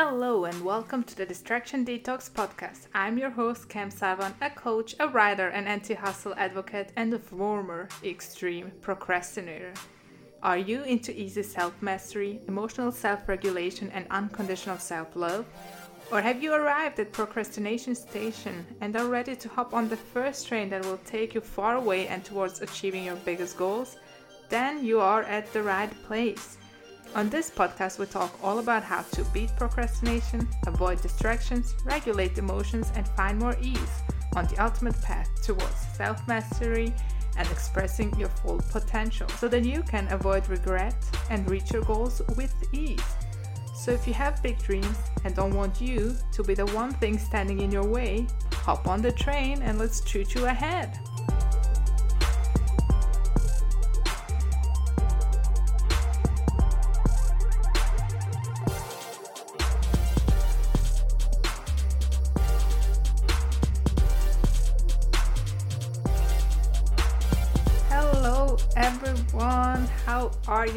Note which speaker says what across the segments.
Speaker 1: Hello and welcome to the Distraction Detox podcast. I'm your host, Cam Sarvan, a coach, a writer, an anti hustle advocate, and a former extreme procrastinator. Are you into easy self mastery, emotional self regulation, and unconditional self love? Or have you arrived at procrastination station and are ready to hop on the first train that will take you far away and towards achieving your biggest goals? Then you are at the right place. On this podcast, we talk all about how to beat procrastination, avoid distractions, regulate emotions, and find more ease on the ultimate path towards self mastery and expressing your full potential so that you can avoid regret and reach your goals with ease. So, if you have big dreams and don't want you to be the one thing standing in your way, hop on the train and let's choo choo ahead.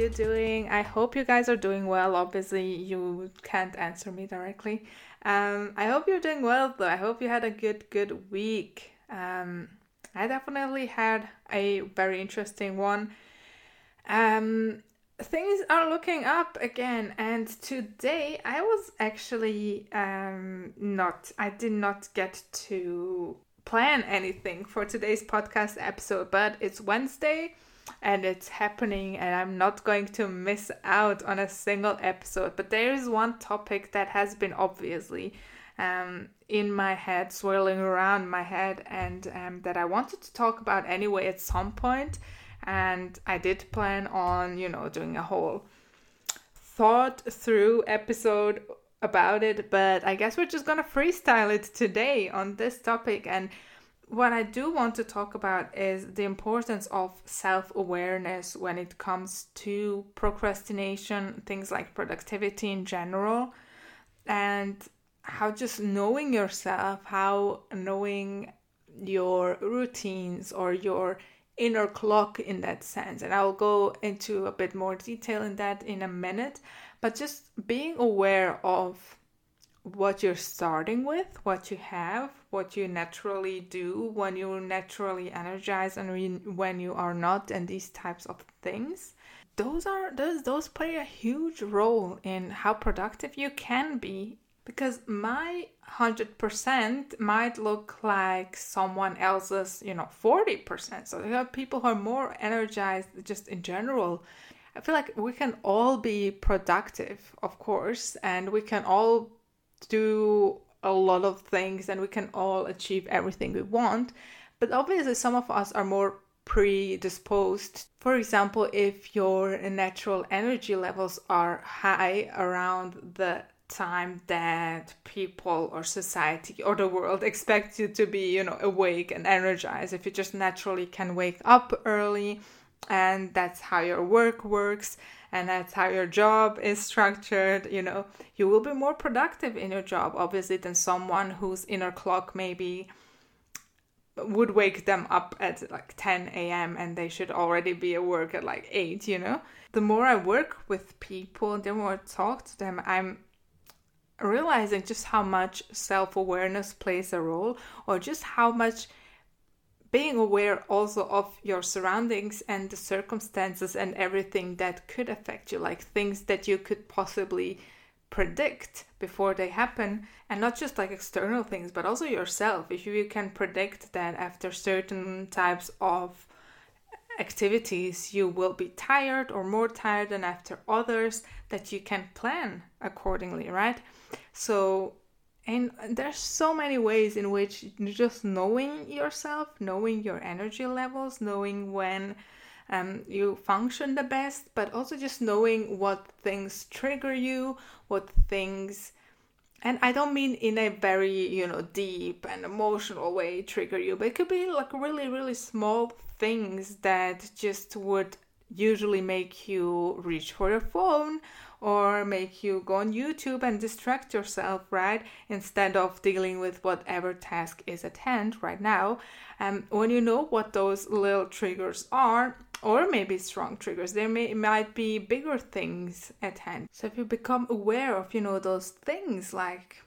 Speaker 1: You doing? I hope you guys are doing well. Obviously, you can't answer me directly. Um, I hope you're doing well though. I hope you had a good, good week. Um, I definitely had a very interesting one. Um, things are looking up again, and today I was actually um, not, I did not get to plan anything for today's podcast episode, but it's Wednesday and it's happening and I'm not going to miss out on a single episode. But there is one topic that has been obviously um, in my head, swirling around my head, and um, that I wanted to talk about anyway at some point. And I did plan on, you know, doing a whole thought through episode about it, but I guess we're just gonna freestyle it today on this topic and what I do want to talk about is the importance of self awareness when it comes to procrastination, things like productivity in general, and how just knowing yourself, how knowing your routines or your inner clock in that sense. And I'll go into a bit more detail in that in a minute, but just being aware of what you're starting with, what you have, what you naturally do when you're naturally energized and when you are not, and these types of things. Those are those those play a huge role in how productive you can be because my 100% might look like someone else's, you know, 40%. So there are people who are more energized just in general. I feel like we can all be productive, of course, and we can all do a lot of things and we can all achieve everything we want. But obviously, some of us are more predisposed. For example, if your natural energy levels are high around the time that people or society or the world expect you to be, you know, awake and energized, if you just naturally can wake up early and that's how your work works and that's how your job is structured you know you will be more productive in your job obviously than someone whose inner clock maybe would wake them up at like 10 a.m. and they should already be at work at like 8, you know? The more I work with people, the more I talk to them, I'm realizing just how much self awareness plays a role or just how much being aware also of your surroundings and the circumstances and everything that could affect you, like things that you could possibly predict before they happen, and not just like external things, but also yourself. If you can predict that after certain types of activities you will be tired or more tired than after others, that you can plan accordingly, right? So and there's so many ways in which just knowing yourself knowing your energy levels knowing when um, you function the best but also just knowing what things trigger you what things and i don't mean in a very you know deep and emotional way trigger you but it could be like really really small things that just would usually make you reach for your phone or make you go on YouTube and distract yourself, right? Instead of dealing with whatever task is at hand right now. Um, when you know what those little triggers are, or maybe strong triggers there may might be bigger things at hand so if you become aware of you know those things like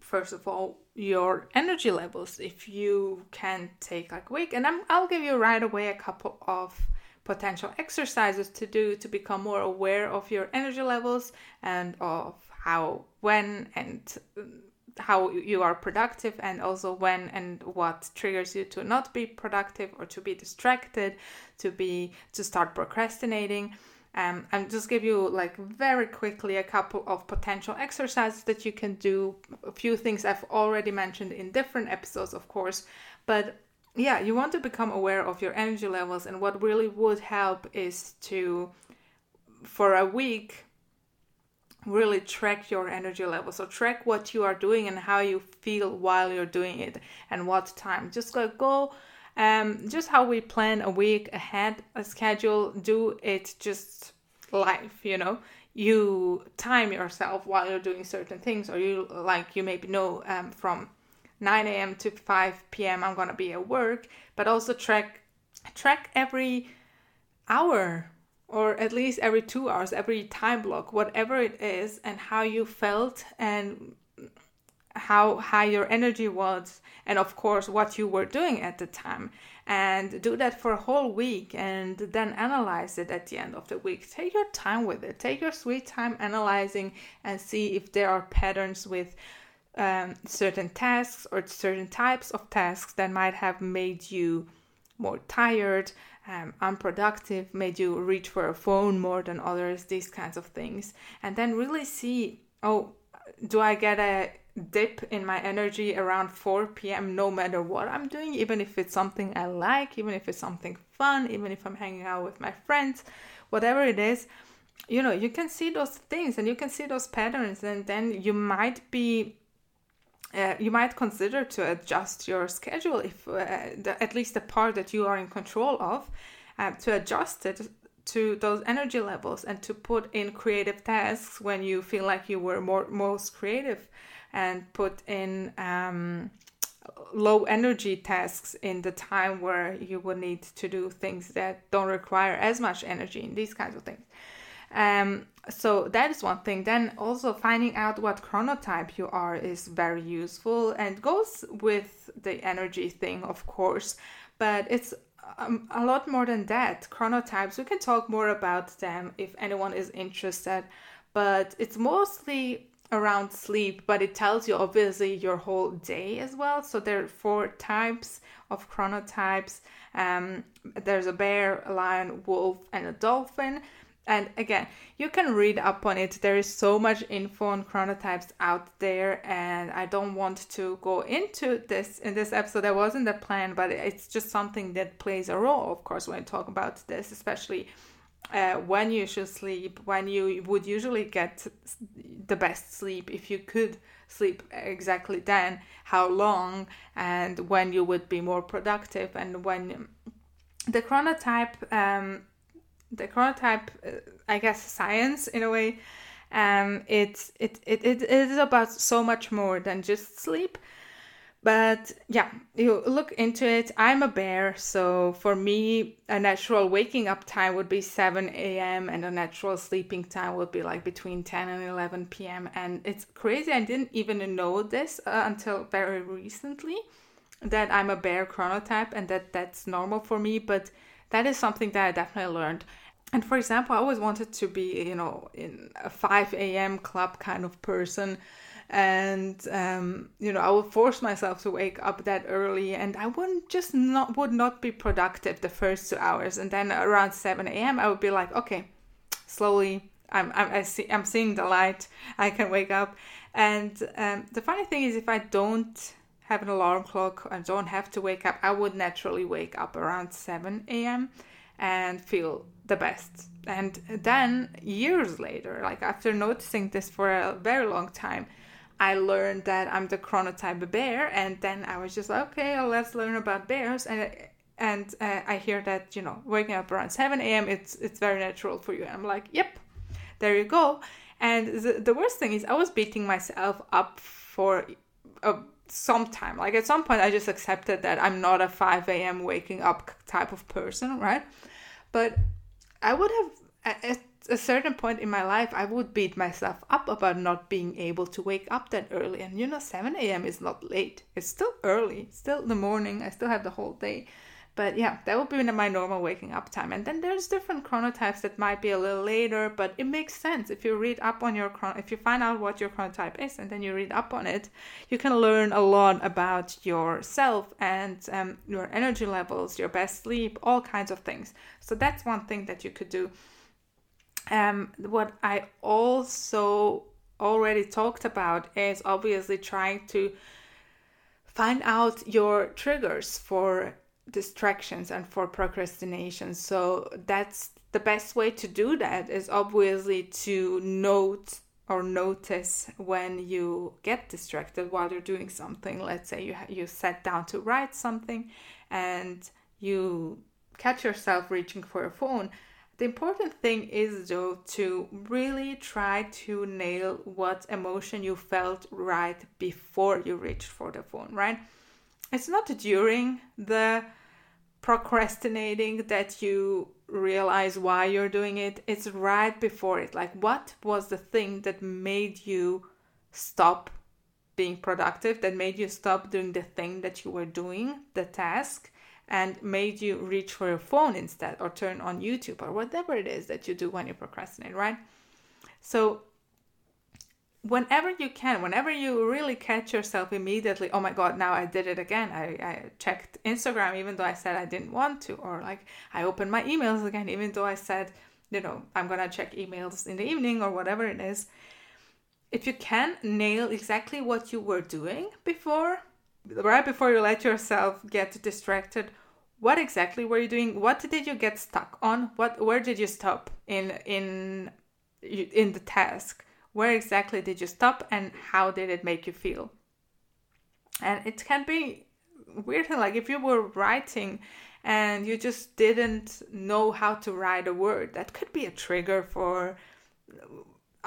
Speaker 1: first of all your energy levels if you can take like a week and I'm, i'll give you right away a couple of potential exercises to do to become more aware of your energy levels and of how when and how you are productive and also when and what triggers you to not be productive or to be distracted to be to start procrastinating. Um, and just give you like very quickly a couple of potential exercises that you can do. A few things i've already mentioned in different episodes of course but yeah you want to become aware of your energy levels and what really would help is to for a week really track your energy level. So track what you are doing and how you feel while you're doing it and what time. Just go go um just how we plan a week ahead, a schedule, do it just live, you know. You time yourself while you're doing certain things, or you like you maybe know um, from 9 a.m. to 5 p.m. I'm gonna be at work, but also track track every hour or at least every two hours, every time block, whatever it is, and how you felt and how high your energy was, and of course, what you were doing at the time. And do that for a whole week and then analyze it at the end of the week. Take your time with it, take your sweet time analyzing and see if there are patterns with um, certain tasks or certain types of tasks that might have made you more tired um, unproductive, made you reach for a phone more than others, these kinds of things. And then really see oh, do I get a dip in my energy around 4 p.m. no matter what I'm doing, even if it's something I like, even if it's something fun, even if I'm hanging out with my friends, whatever it is. You know, you can see those things and you can see those patterns, and then you might be uh, you might consider to adjust your schedule if uh, the, at least the part that you are in control of uh, to adjust it to those energy levels and to put in creative tasks when you feel like you were more most creative and put in um, low energy tasks in the time where you would need to do things that don't require as much energy in these kinds of things um, so that is one thing. Then also finding out what chronotype you are is very useful and goes with the energy thing, of course, but it's um, a lot more than that. Chronotypes, we can talk more about them if anyone is interested, but it's mostly around sleep, but it tells you obviously your whole day as well. So there are four types of chronotypes. Um, there's a bear, a lion, wolf, and a dolphin. And again, you can read up on it. There is so much info on chronotypes out there, and I don't want to go into this in this episode. That wasn't the plan, but it's just something that plays a role, of course, when I talk about this, especially uh, when you should sleep, when you would usually get the best sleep if you could sleep exactly then, how long, and when you would be more productive, and when the chronotype. Um, the chronotype, uh, I guess, science in a way. Um, it's it, it it is about so much more than just sleep. But yeah, you look into it. I'm a bear, so for me, a natural waking up time would be 7 a.m. and a natural sleeping time would be like between 10 and 11 p.m. And it's crazy. I didn't even know this uh, until very recently that I'm a bear chronotype and that that's normal for me. But that is something that I definitely learned. And for example, I always wanted to be, you know, in a 5 a.m. club kind of person. And, um, you know, I would force myself to wake up that early and I wouldn't just not, would not be productive the first two hours. And then around 7 a.m., I would be like, okay, slowly, I'm, I'm, I see, I'm seeing the light. I can wake up. And um, the funny thing is, if I don't have an alarm clock and don't have to wake up, I would naturally wake up around 7 a.m. and feel the best. And then years later, like after noticing this for a very long time, I learned that I'm the chronotype bear, and then I was just like, okay, let's learn about bears. And and uh, I hear that you know waking up around 7 a.m. it's it's very natural for you. And I'm like, yep, there you go. And the, the worst thing is I was beating myself up for a sometime. Like at some point, I just accepted that I'm not a 5 a.m. waking up type of person, right? But I would have, at a certain point in my life, I would beat myself up about not being able to wake up that early. And you know, 7 a.m. is not late, it's still early, still the morning, I still have the whole day. But yeah, that would be my normal waking up time. And then there's different chronotypes that might be a little later, but it makes sense if you read up on your chron- if you find out what your chronotype is and then you read up on it, you can learn a lot about yourself and um, your energy levels, your best sleep, all kinds of things. So that's one thing that you could do. Um, what I also already talked about is obviously trying to find out your triggers for distractions and for procrastination. So that's the best way to do that is obviously to note or notice when you get distracted while you're doing something. Let's say you you sat down to write something and you catch yourself reaching for your phone. The important thing is though to really try to nail what emotion you felt right before you reached for the phone, right? It's not during the procrastinating that you realize why you're doing it. It's right before it. Like, what was the thing that made you stop being productive, that made you stop doing the thing that you were doing, the task, and made you reach for your phone instead or turn on YouTube or whatever it is that you do when you procrastinate, right? So, whenever you can, whenever you really catch yourself immediately, oh my God, now I did it again. I, I checked Instagram even though I said I didn't want to, or like I opened my emails again even though I said, you know, I'm gonna check emails in the evening or whatever it is. If you can nail exactly what you were doing before, right before you let yourself get distracted, what exactly were you doing? What did you get stuck on? What where did you stop in in in the task? Where exactly did you stop and how did it make you feel? And it can be weird like if you were writing and you just didn't know how to write a word that could be a trigger for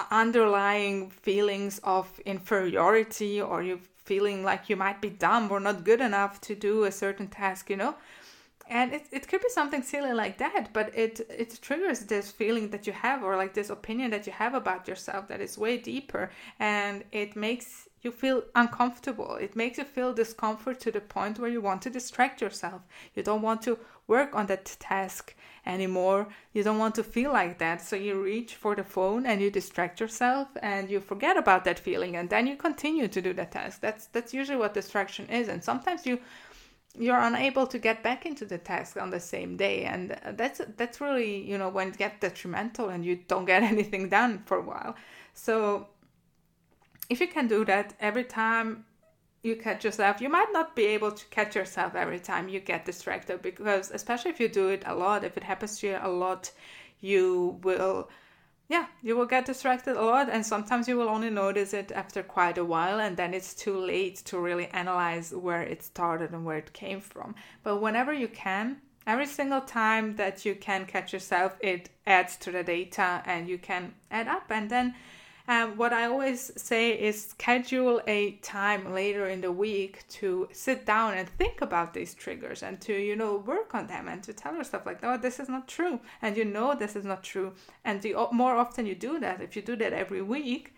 Speaker 1: underlying feelings of inferiority or you feeling like you might be dumb or not good enough to do a certain task you know and it, it could be something silly like that but it it triggers this feeling that you have or like this opinion that you have about yourself that is way deeper and it makes you feel uncomfortable. It makes you feel discomfort to the point where you want to distract yourself. You don't want to work on that task anymore. You don't want to feel like that. So you reach for the phone and you distract yourself and you forget about that feeling and then you continue to do the task. That's that's usually what distraction is. And sometimes you you're unable to get back into the task on the same day and that's that's really you know when it gets detrimental and you don't get anything done for a while. So if you can do that every time you catch yourself you might not be able to catch yourself every time you get distracted because especially if you do it a lot if it happens to you a lot you will yeah, you will get distracted a lot, and sometimes you will only notice it after quite a while, and then it's too late to really analyze where it started and where it came from. But whenever you can, every single time that you can catch yourself, it adds to the data and you can add up, and then um, what I always say is schedule a time later in the week to sit down and think about these triggers and to, you know, work on them and to tell yourself, like, no, this is not true. And you know this is not true. And the more often you do that, if you do that every week,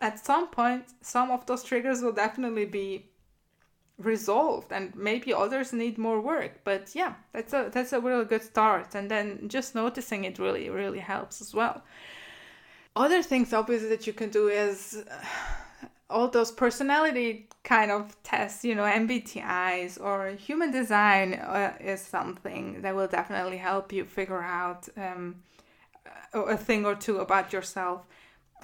Speaker 1: at some point, some of those triggers will definitely be resolved and maybe others need more work but yeah that's a that's a real good start and then just noticing it really really helps as well other things, obviously, that you can do is uh, all those personality kind of tests, you know, MBTIs or human design uh, is something that will definitely help you figure out um, a thing or two about yourself.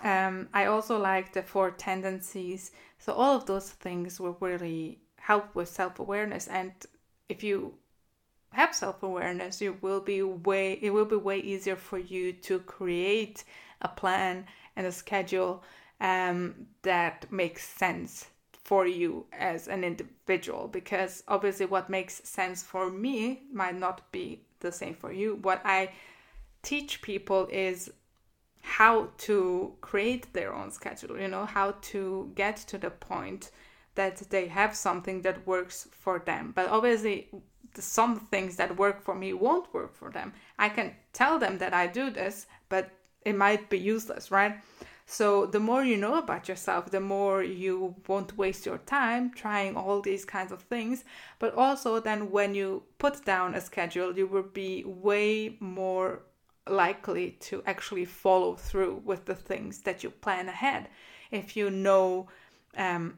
Speaker 1: Um, I also like the four tendencies. So all of those things will really help with self awareness. And if you have self awareness, you will be way it will be way easier for you to create a plan and a schedule um, that makes sense for you as an individual because obviously what makes sense for me might not be the same for you what i teach people is how to create their own schedule you know how to get to the point that they have something that works for them. But obviously, some things that work for me won't work for them. I can tell them that I do this, but it might be useless, right? So, the more you know about yourself, the more you won't waste your time trying all these kinds of things. But also, then when you put down a schedule, you will be way more likely to actually follow through with the things that you plan ahead. If you know um,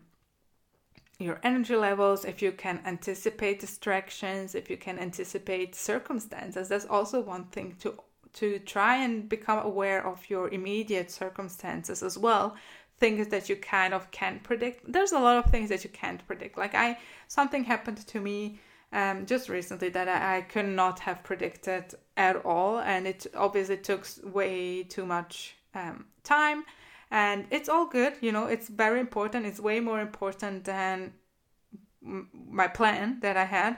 Speaker 1: your energy levels, if you can anticipate distractions, if you can anticipate circumstances, that's also one thing to to try and become aware of your immediate circumstances as well. Things that you kind of can't predict. There's a lot of things that you can't predict. Like i something happened to me um, just recently that I, I could not have predicted at all and it obviously took way too much um, time. And it's all good you know it's very important. It's way more important than my plan that i had.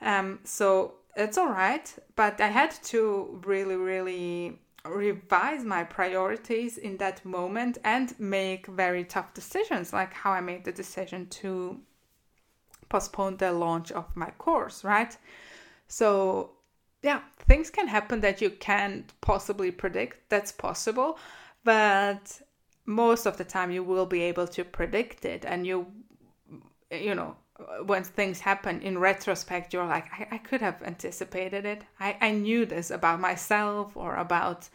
Speaker 1: Um, so it's all right, but I had to really, really revise my priorities in that moment and make very tough decisions, like how I made the decision to postpone the launch of my course, right? So, yeah, things can happen that you can't possibly predict. That's possible, but most of the time you will be able to predict it and you you know when things happen in retrospect, you're like, I, I could have anticipated it. I, I knew this about myself or about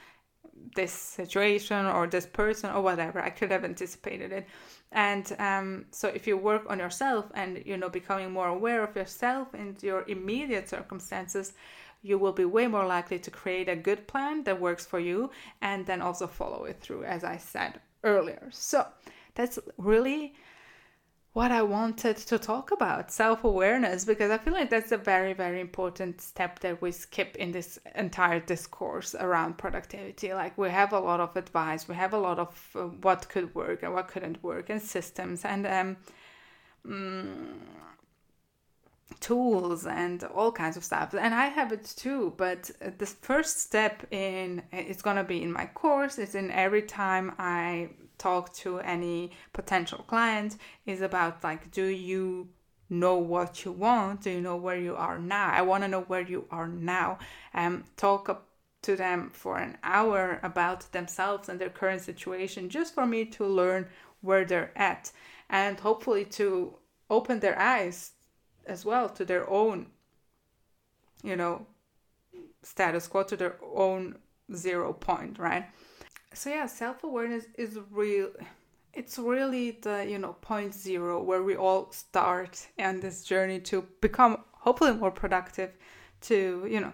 Speaker 1: this situation or this person or whatever. I could have anticipated it. And um, so if you work on yourself and, you know, becoming more aware of yourself and your immediate circumstances, you will be way more likely to create a good plan that works for you and then also follow it through, as I said earlier. So that's really what I wanted to talk about self awareness because I feel like that's a very, very important step that we skip in this entire discourse around productivity. Like, we have a lot of advice, we have a lot of uh, what could work and what couldn't work, and systems and um, mm, tools and all kinds of stuff. And I have it too, but the first step in it's gonna be in my course, is in every time I talk to any potential client is about like do you know what you want? Do you know where you are now? I want to know where you are now. Um talk to them for an hour about themselves and their current situation just for me to learn where they're at and hopefully to open their eyes as well to their own you know status quo to their own zero point right? So yeah self-awareness is real it's really the you know point zero where we all start on this journey to become hopefully more productive to you know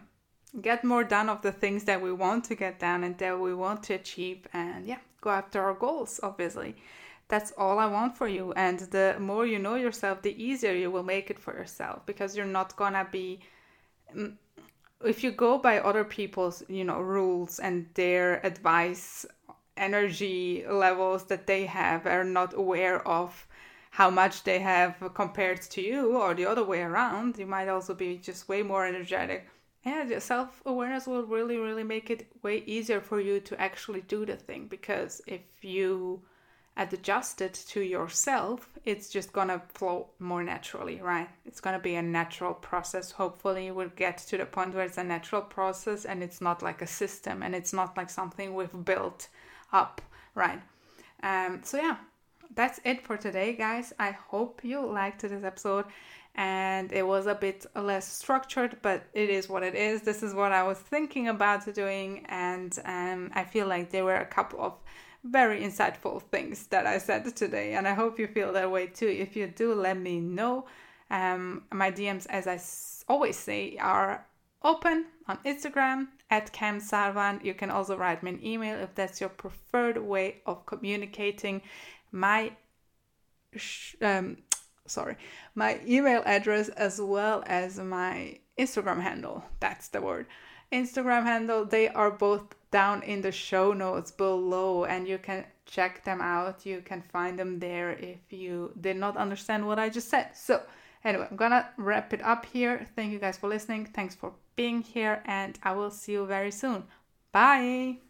Speaker 1: get more done of the things that we want to get done and that we want to achieve and yeah go after our goals obviously that's all i want for you. And the more you know yourself the easier you will make it for yourself because you're not gonna be mm, if you go by other people's you know rules and their advice energy levels that they have are not aware of how much they have compared to you or the other way around. You might also be just way more energetic. Yeah self-awareness will really really make it way easier for you to actually do the thing because if you adjust it to yourself, it's just gonna flow more naturally, right? It's gonna be a natural process. Hopefully, we'll get to the point where it's a natural process and it's not like a system and it's not like something we've built up, right? Um, so, yeah, that's it for today, guys. I hope you liked this episode and it was a bit less structured, but it is what it is. This is what I was thinking about doing, and um, I feel like there were a couple of very insightful things that I said today, and I hope you feel that way too. If you do, let me know. Um, my DMs, as I always say, are open on Instagram at Cam Sarvan. You can also write me an email if that's your preferred way of communicating. My um, sorry, my email address as well as my Instagram handle. That's the word. Instagram handle. They are both down in the show notes below and you can check them out. You can find them there if you did not understand what I just said. So, anyway, I'm gonna wrap it up here. Thank you guys for listening. Thanks for being here, and I will see you very soon. Bye.